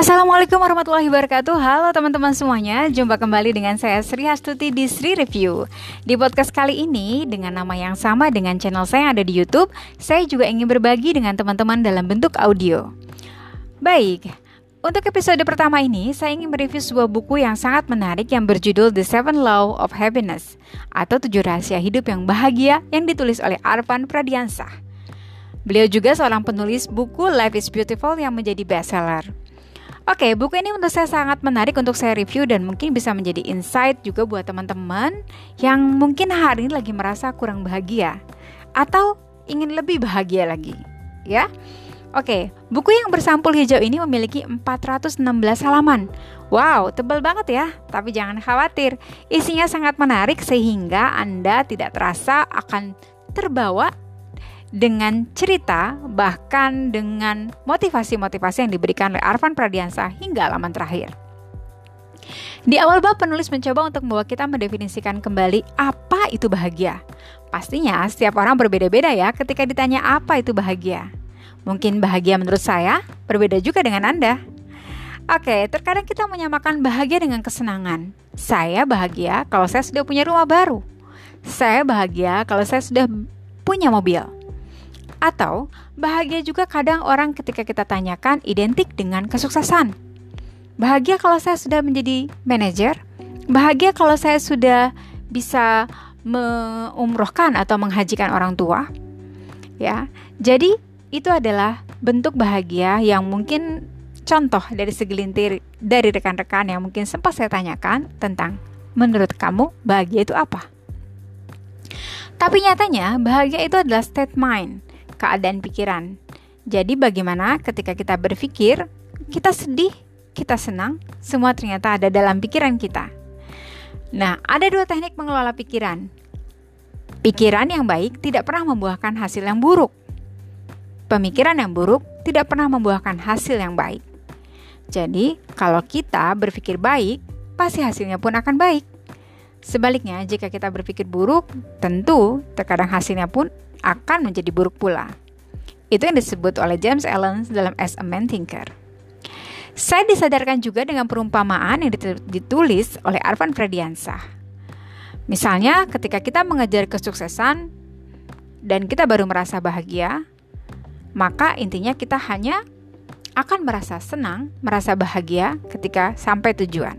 Assalamualaikum warahmatullahi wabarakatuh Halo teman-teman semuanya Jumpa kembali dengan saya Sri Hastuti di Sri Review Di podcast kali ini Dengan nama yang sama dengan channel saya yang ada di Youtube Saya juga ingin berbagi dengan teman-teman dalam bentuk audio Baik untuk episode pertama ini, saya ingin mereview sebuah buku yang sangat menarik yang berjudul The Seven Law of Happiness atau Tujuh Rahasia Hidup yang Bahagia yang ditulis oleh Arvan Pradiansah. Beliau juga seorang penulis buku Life is Beautiful yang menjadi bestseller. Oke, buku ini menurut saya sangat menarik untuk saya review dan mungkin bisa menjadi insight juga buat teman-teman yang mungkin hari ini lagi merasa kurang bahagia atau ingin lebih bahagia lagi, ya. Oke, buku yang bersampul hijau ini memiliki 416 halaman. Wow, tebal banget ya. Tapi jangan khawatir, isinya sangat menarik sehingga Anda tidak terasa akan terbawa dengan cerita bahkan dengan motivasi-motivasi yang diberikan oleh Arvan Pradiansa hingga halaman terakhir. Di awal bab penulis mencoba untuk membawa kita mendefinisikan kembali apa itu bahagia. Pastinya setiap orang berbeda-beda ya ketika ditanya apa itu bahagia. Mungkin bahagia menurut saya berbeda juga dengan Anda. Oke, terkadang kita menyamakan bahagia dengan kesenangan. Saya bahagia kalau saya sudah punya rumah baru. Saya bahagia kalau saya sudah punya mobil. Atau bahagia juga kadang orang ketika kita tanyakan identik dengan kesuksesan. Bahagia kalau saya sudah menjadi manajer. Bahagia kalau saya sudah bisa mengumrohkan atau menghajikan orang tua. Ya. Jadi itu adalah bentuk bahagia yang mungkin contoh dari segelintir dari rekan-rekan yang mungkin sempat saya tanyakan tentang menurut kamu bahagia itu apa? Tapi nyatanya bahagia itu adalah state mind, keadaan pikiran. Jadi bagaimana ketika kita berpikir, kita sedih, kita senang, semua ternyata ada dalam pikiran kita. Nah, ada dua teknik mengelola pikiran. Pikiran yang baik tidak pernah membuahkan hasil yang buruk. Pemikiran yang buruk tidak pernah membuahkan hasil yang baik. Jadi, kalau kita berpikir baik, pasti hasilnya pun akan baik. Sebaliknya, jika kita berpikir buruk, tentu terkadang hasilnya pun akan menjadi buruk pula. Itu yang disebut oleh James Allen dalam As a Man Thinker. Saya disadarkan juga dengan perumpamaan yang ditulis oleh Arvan Frediansah. Misalnya, ketika kita mengejar kesuksesan dan kita baru merasa bahagia, maka intinya kita hanya akan merasa senang, merasa bahagia ketika sampai tujuan.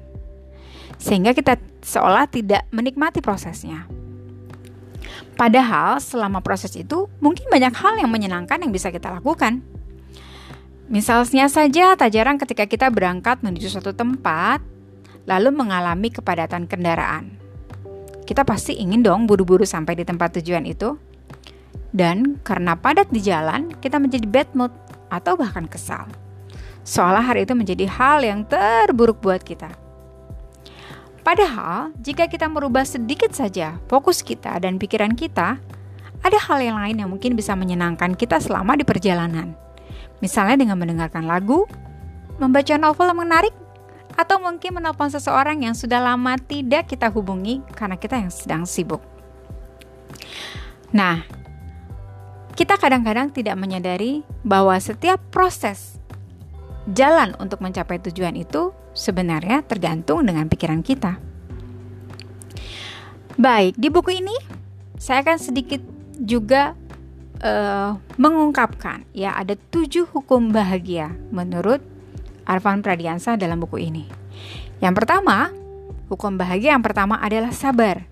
Sehingga kita seolah tidak menikmati prosesnya. Padahal selama proses itu mungkin banyak hal yang menyenangkan yang bisa kita lakukan. Misalnya saja tak jarang ketika kita berangkat menuju suatu tempat lalu mengalami kepadatan kendaraan. Kita pasti ingin dong buru-buru sampai di tempat tujuan itu. Dan karena padat di jalan, kita menjadi bad mood atau bahkan kesal. Seolah hari itu menjadi hal yang terburuk buat kita. Padahal, jika kita merubah sedikit saja fokus kita dan pikiran kita, ada hal yang lain yang mungkin bisa menyenangkan kita selama di perjalanan. Misalnya dengan mendengarkan lagu, membaca novel yang menarik, atau mungkin menelpon seseorang yang sudah lama tidak kita hubungi karena kita yang sedang sibuk. Nah, kita kadang-kadang tidak menyadari bahwa setiap proses jalan untuk mencapai tujuan itu sebenarnya tergantung dengan pikiran kita. Baik, di buku ini saya akan sedikit juga uh, mengungkapkan ya ada tujuh hukum bahagia menurut Arvan Pradiansa dalam buku ini. Yang pertama, hukum bahagia yang pertama adalah sabar.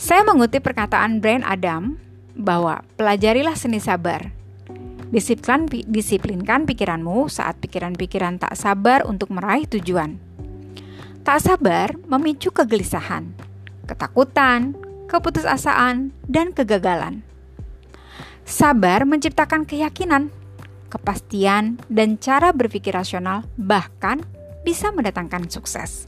Saya mengutip perkataan Brian Adam bahwa pelajarilah seni sabar. Disiplinkan, disiplinkan pikiranmu saat pikiran-pikiran tak sabar untuk meraih tujuan. Tak sabar memicu kegelisahan, ketakutan, keputusasaan, dan kegagalan. Sabar menciptakan keyakinan, kepastian, dan cara berpikir rasional, bahkan bisa mendatangkan sukses.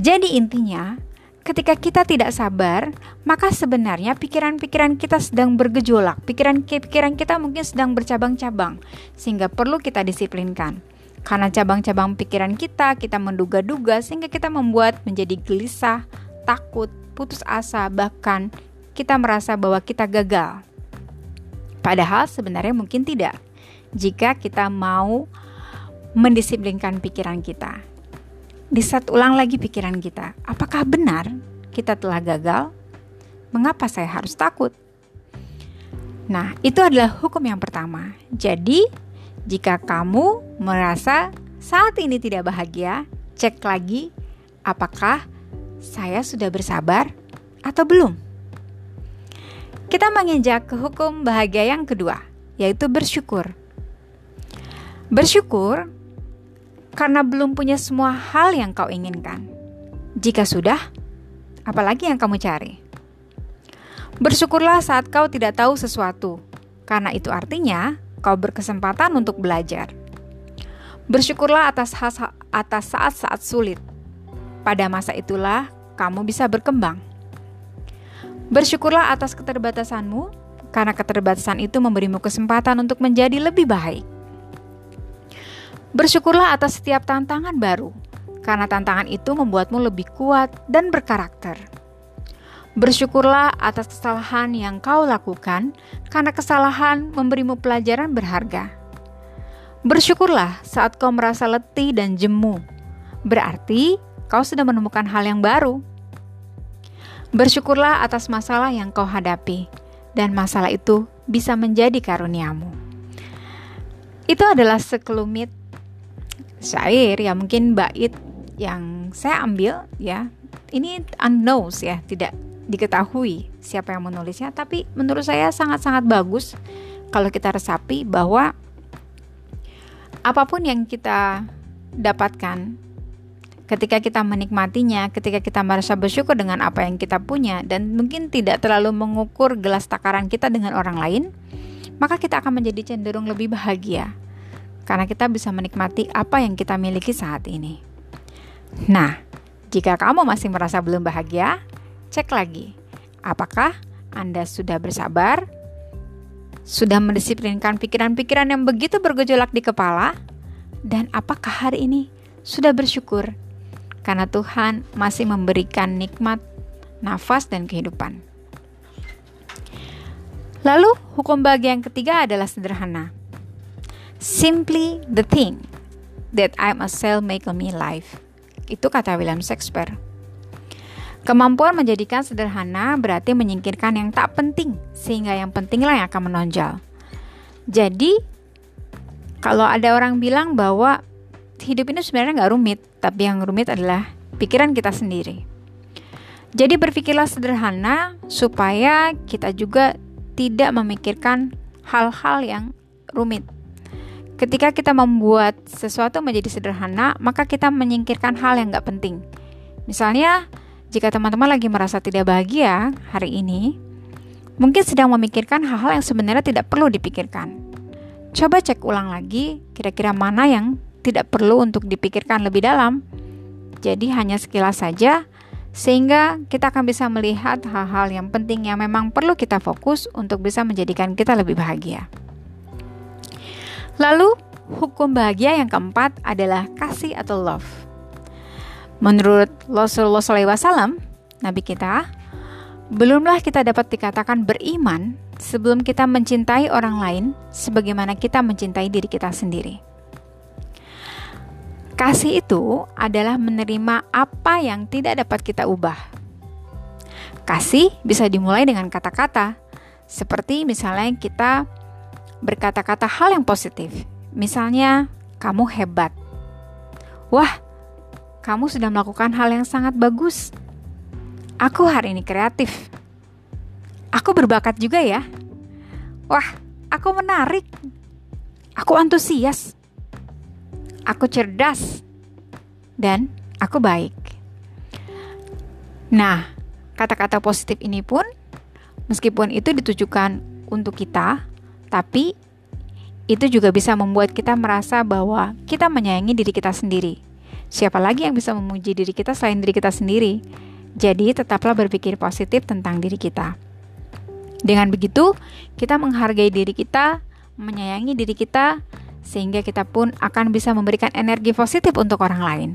Jadi, intinya, ketika kita tidak sabar, maka sebenarnya pikiran-pikiran kita sedang bergejolak. Pikiran-pikiran kita mungkin sedang bercabang-cabang, sehingga perlu kita disiplinkan. Karena cabang-cabang pikiran kita, kita menduga-duga sehingga kita membuat menjadi gelisah, takut, putus asa, bahkan kita merasa bahwa kita gagal. Padahal sebenarnya mungkin tidak. Jika kita mau mendisiplinkan pikiran kita. Diset ulang lagi pikiran kita, apakah benar kita telah gagal? Mengapa saya harus takut? Nah, itu adalah hukum yang pertama. Jadi, jika kamu merasa saat ini tidak bahagia, cek lagi apakah saya sudah bersabar atau belum. Kita menginjak ke hukum bahagia yang kedua, yaitu bersyukur. Bersyukur karena belum punya semua hal yang kau inginkan. Jika sudah, apalagi yang kamu cari? Bersyukurlah saat kau tidak tahu sesuatu, karena itu artinya kau berkesempatan untuk belajar. Bersyukurlah atas atas saat-saat sulit. Pada masa itulah kamu bisa berkembang. Bersyukurlah atas keterbatasanmu, karena keterbatasan itu memberimu kesempatan untuk menjadi lebih baik. Bersyukurlah atas setiap tantangan baru, karena tantangan itu membuatmu lebih kuat dan berkarakter. Bersyukurlah atas kesalahan yang kau lakukan, karena kesalahan memberimu pelajaran berharga. Bersyukurlah saat kau merasa letih dan jemu, berarti kau sudah menemukan hal yang baru. Bersyukurlah atas masalah yang kau hadapi, dan masalah itu bisa menjadi karuniamu. Itu adalah sekelumit syair ya mungkin bait yang saya ambil ya ini unknowns ya tidak diketahui siapa yang menulisnya tapi menurut saya sangat-sangat bagus kalau kita resapi bahwa apa pun yang kita dapatkan ketika kita menikmatinya, ketika kita merasa bersyukur dengan apa yang kita punya dan mungkin tidak terlalu mengukur gelas takaran kita dengan orang lain, maka kita akan menjadi cenderung lebih bahagia karena kita bisa menikmati apa yang kita miliki saat ini. Nah, jika kamu masih merasa belum bahagia, cek lagi. Apakah Anda sudah bersabar? Sudah mendisiplinkan pikiran-pikiran yang begitu bergejolak di kepala? Dan apakah hari ini sudah bersyukur karena Tuhan masih memberikan nikmat, nafas, dan kehidupan? Lalu, hukum bahagia yang ketiga adalah sederhana Simply the thing that I must sell make me life. Itu kata William Shakespeare. Kemampuan menjadikan sederhana berarti menyingkirkan yang tak penting, sehingga yang pentinglah yang akan menonjol. Jadi, kalau ada orang bilang bahwa hidup ini sebenarnya nggak rumit, tapi yang rumit adalah pikiran kita sendiri. Jadi berpikirlah sederhana supaya kita juga tidak memikirkan hal-hal yang rumit. Ketika kita membuat sesuatu menjadi sederhana, maka kita menyingkirkan hal yang gak penting. Misalnya, jika teman-teman lagi merasa tidak bahagia hari ini, mungkin sedang memikirkan hal-hal yang sebenarnya tidak perlu dipikirkan. Coba cek ulang lagi, kira-kira mana yang tidak perlu untuk dipikirkan lebih dalam. Jadi hanya sekilas saja, sehingga kita akan bisa melihat hal-hal yang penting yang memang perlu kita fokus untuk bisa menjadikan kita lebih bahagia. Lalu, hukum bahagia yang keempat adalah kasih atau love. Menurut Rasulullah SAW, Nabi kita, belumlah kita dapat dikatakan beriman sebelum kita mencintai orang lain sebagaimana kita mencintai diri kita sendiri. Kasih itu adalah menerima apa yang tidak dapat kita ubah. Kasih bisa dimulai dengan kata-kata, seperti misalnya kita berkata-kata hal yang positif. Misalnya, kamu hebat. Wah, kamu sudah melakukan hal yang sangat bagus. Aku hari ini kreatif. Aku berbakat juga ya. Wah, aku menarik. Aku antusias. Aku cerdas. Dan aku baik. Nah, kata-kata positif ini pun meskipun itu ditujukan untuk kita, tapi itu juga bisa membuat kita merasa bahwa kita menyayangi diri kita sendiri. Siapa lagi yang bisa memuji diri kita selain diri kita sendiri? Jadi, tetaplah berpikir positif tentang diri kita. Dengan begitu, kita menghargai diri kita, menyayangi diri kita, sehingga kita pun akan bisa memberikan energi positif untuk orang lain.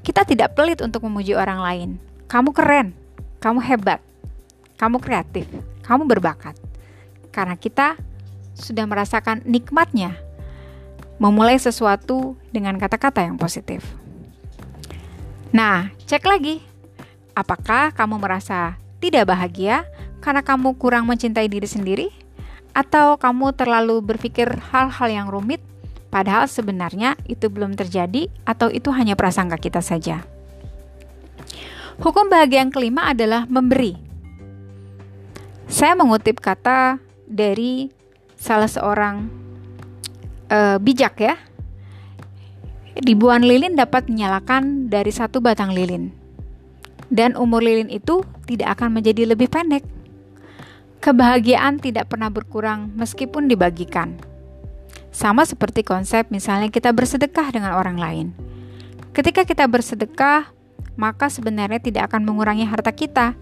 Kita tidak pelit untuk memuji orang lain. Kamu keren, kamu hebat, kamu kreatif, kamu berbakat. Karena kita sudah merasakan nikmatnya memulai sesuatu dengan kata-kata yang positif. Nah, cek lagi. Apakah kamu merasa tidak bahagia karena kamu kurang mencintai diri sendiri? Atau kamu terlalu berpikir hal-hal yang rumit, padahal sebenarnya itu belum terjadi atau itu hanya prasangka kita saja? Hukum bahagia yang kelima adalah memberi. Saya mengutip kata dari salah seorang uh, bijak ya. Ribuan lilin dapat menyalakan dari satu batang lilin. Dan umur lilin itu tidak akan menjadi lebih pendek. Kebahagiaan tidak pernah berkurang meskipun dibagikan. Sama seperti konsep misalnya kita bersedekah dengan orang lain. Ketika kita bersedekah, maka sebenarnya tidak akan mengurangi harta kita.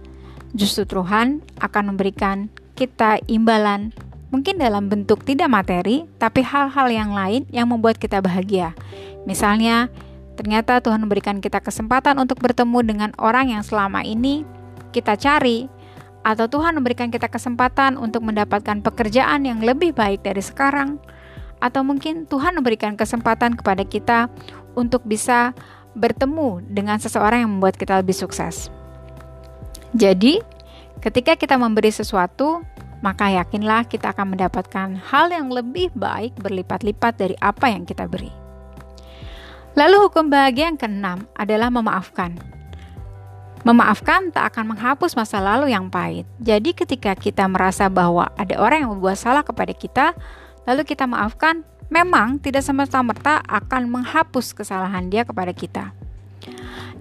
Justru Tuhan akan memberikan kita imbalan, mungkin dalam bentuk tidak materi, tapi hal-hal yang lain yang membuat kita bahagia. Misalnya, ternyata Tuhan memberikan kita kesempatan untuk bertemu dengan orang yang selama ini kita cari, atau Tuhan memberikan kita kesempatan untuk mendapatkan pekerjaan yang lebih baik dari sekarang, atau mungkin Tuhan memberikan kesempatan kepada kita untuk bisa bertemu dengan seseorang yang membuat kita lebih sukses. Jadi, ketika kita memberi sesuatu, maka yakinlah kita akan mendapatkan hal yang lebih baik berlipat-lipat dari apa yang kita beri. Lalu hukum bahagia yang keenam adalah memaafkan. Memaafkan tak akan menghapus masa lalu yang pahit. Jadi ketika kita merasa bahwa ada orang yang membuat salah kepada kita, lalu kita maafkan, memang tidak semata-merta akan menghapus kesalahan dia kepada kita.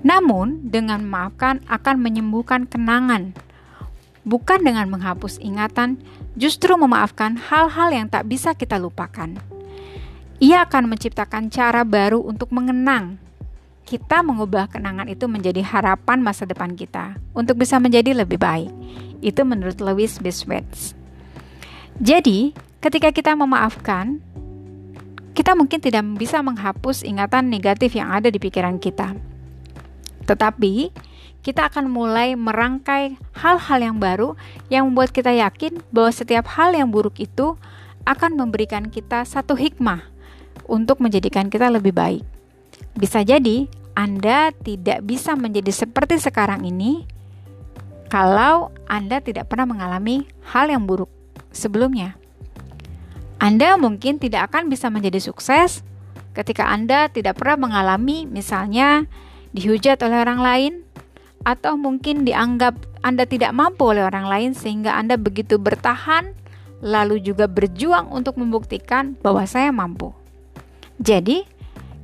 Namun, dengan memaafkan akan menyembuhkan kenangan. Bukan dengan menghapus ingatan, justru memaafkan hal-hal yang tak bisa kita lupakan. Ia akan menciptakan cara baru untuk mengenang kita mengubah kenangan itu menjadi harapan masa depan kita untuk bisa menjadi lebih baik. Itu menurut Lewis Biswetz. Jadi, ketika kita memaafkan, kita mungkin tidak bisa menghapus ingatan negatif yang ada di pikiran kita. Tetapi, kita akan mulai merangkai hal-hal yang baru yang membuat kita yakin bahwa setiap hal yang buruk itu akan memberikan kita satu hikmah untuk menjadikan kita lebih baik. Bisa jadi Anda tidak bisa menjadi seperti sekarang ini kalau Anda tidak pernah mengalami hal yang buruk sebelumnya. Anda mungkin tidak akan bisa menjadi sukses ketika Anda tidak pernah mengalami, misalnya, dihujat oleh orang lain, atau mungkin dianggap Anda tidak mampu oleh orang lain, sehingga Anda begitu bertahan, lalu juga berjuang untuk membuktikan bahwa saya mampu. Jadi,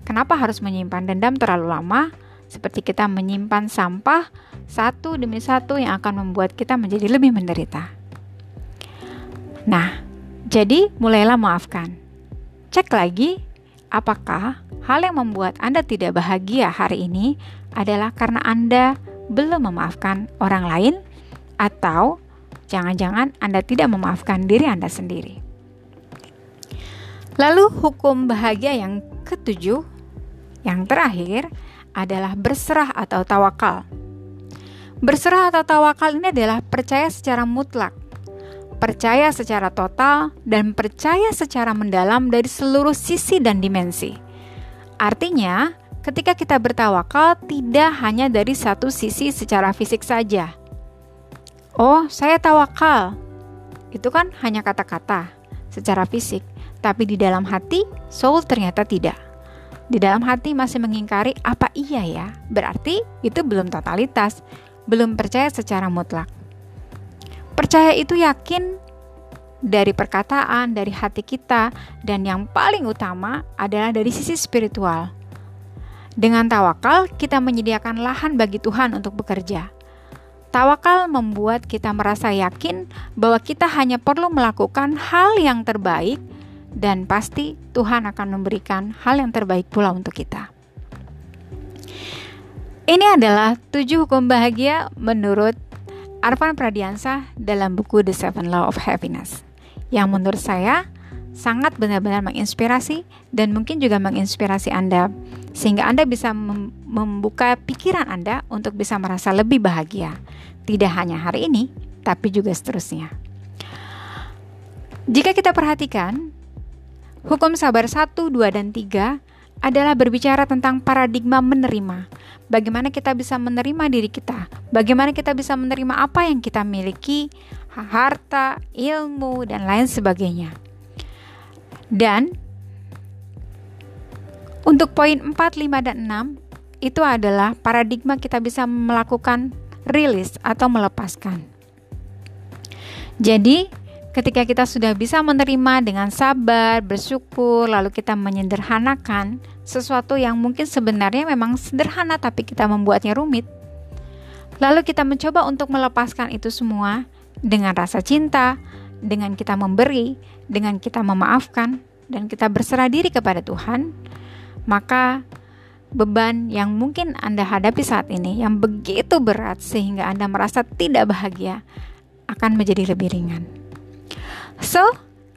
Kenapa harus menyimpan dendam terlalu lama? Seperti kita menyimpan sampah satu demi satu yang akan membuat kita menjadi lebih menderita. Nah, jadi mulailah maafkan. Cek lagi apakah hal yang membuat Anda tidak bahagia hari ini adalah karena Anda belum memaafkan orang lain atau jangan-jangan Anda tidak memaafkan diri Anda sendiri. Lalu hukum bahagia yang ketujuh yang terakhir adalah berserah atau tawakal. Berserah atau tawakal ini adalah percaya secara mutlak, percaya secara total, dan percaya secara mendalam dari seluruh sisi dan dimensi. Artinya, ketika kita bertawakal, tidak hanya dari satu sisi secara fisik saja. Oh, saya tawakal. Itu kan hanya kata-kata secara fisik, tapi di dalam hati, soul ternyata tidak di dalam hati masih mengingkari apa iya ya, berarti itu belum totalitas, belum percaya secara mutlak. Percaya itu yakin dari perkataan, dari hati kita, dan yang paling utama adalah dari sisi spiritual. Dengan tawakal, kita menyediakan lahan bagi Tuhan untuk bekerja. Tawakal membuat kita merasa yakin bahwa kita hanya perlu melakukan hal yang terbaik dan pasti Tuhan akan memberikan hal yang terbaik pula untuk kita. Ini adalah tujuh hukum bahagia menurut Arvan Pradiansa dalam buku The Seven Law of Happiness yang menurut saya sangat benar-benar menginspirasi dan mungkin juga menginspirasi Anda sehingga Anda bisa mem membuka pikiran Anda untuk bisa merasa lebih bahagia tidak hanya hari ini tapi juga seterusnya. Jika kita perhatikan Hukum sabar 1, 2, dan 3 adalah berbicara tentang paradigma menerima. Bagaimana kita bisa menerima diri kita? Bagaimana kita bisa menerima apa yang kita miliki, harta, ilmu, dan lain sebagainya. Dan untuk poin 4, 5, dan 6 itu adalah paradigma kita bisa melakukan rilis atau melepaskan. Jadi, ketika kita sudah bisa menerima dengan sabar, bersyukur, lalu kita menyederhanakan sesuatu yang mungkin sebenarnya memang sederhana tapi kita membuatnya rumit. Lalu kita mencoba untuk melepaskan itu semua dengan rasa cinta, dengan kita memberi, dengan kita memaafkan dan kita berserah diri kepada Tuhan, maka beban yang mungkin Anda hadapi saat ini yang begitu berat sehingga Anda merasa tidak bahagia akan menjadi lebih ringan. So,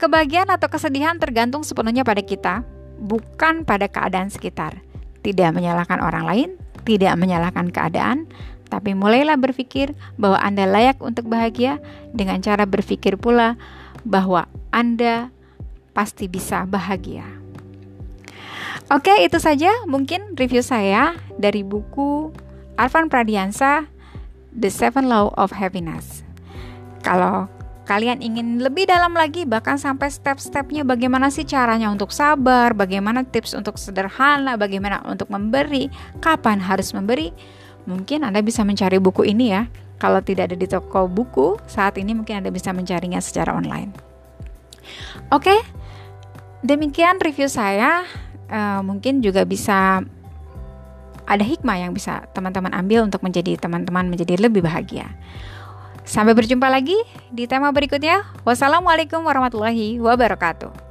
kebahagiaan atau kesedihan tergantung sepenuhnya pada kita, bukan pada keadaan sekitar. Tidak menyalahkan orang lain, tidak menyalahkan keadaan, tapi mulailah berpikir bahwa Anda layak untuk bahagia dengan cara berpikir pula bahwa Anda pasti bisa bahagia. Oke, itu saja mungkin review saya dari buku Arvan Pradiansa The Seven Law of Happiness. Kalau kalian ingin lebih dalam lagi bahkan sampai step-stepnya bagaimana sih caranya untuk sabar, bagaimana tips untuk sederhana, bagaimana untuk memberi, kapan harus memberi, mungkin Anda bisa mencari buku ini ya. Kalau tidak ada di toko buku, saat ini mungkin Anda bisa mencarinya secara online. Oke, demikian review saya uh, mungkin juga bisa ada hikmah yang bisa teman-teman ambil untuk menjadi teman-teman menjadi lebih bahagia. Sampai berjumpa lagi di tema berikutnya. Wassalamualaikum warahmatullahi wabarakatuh.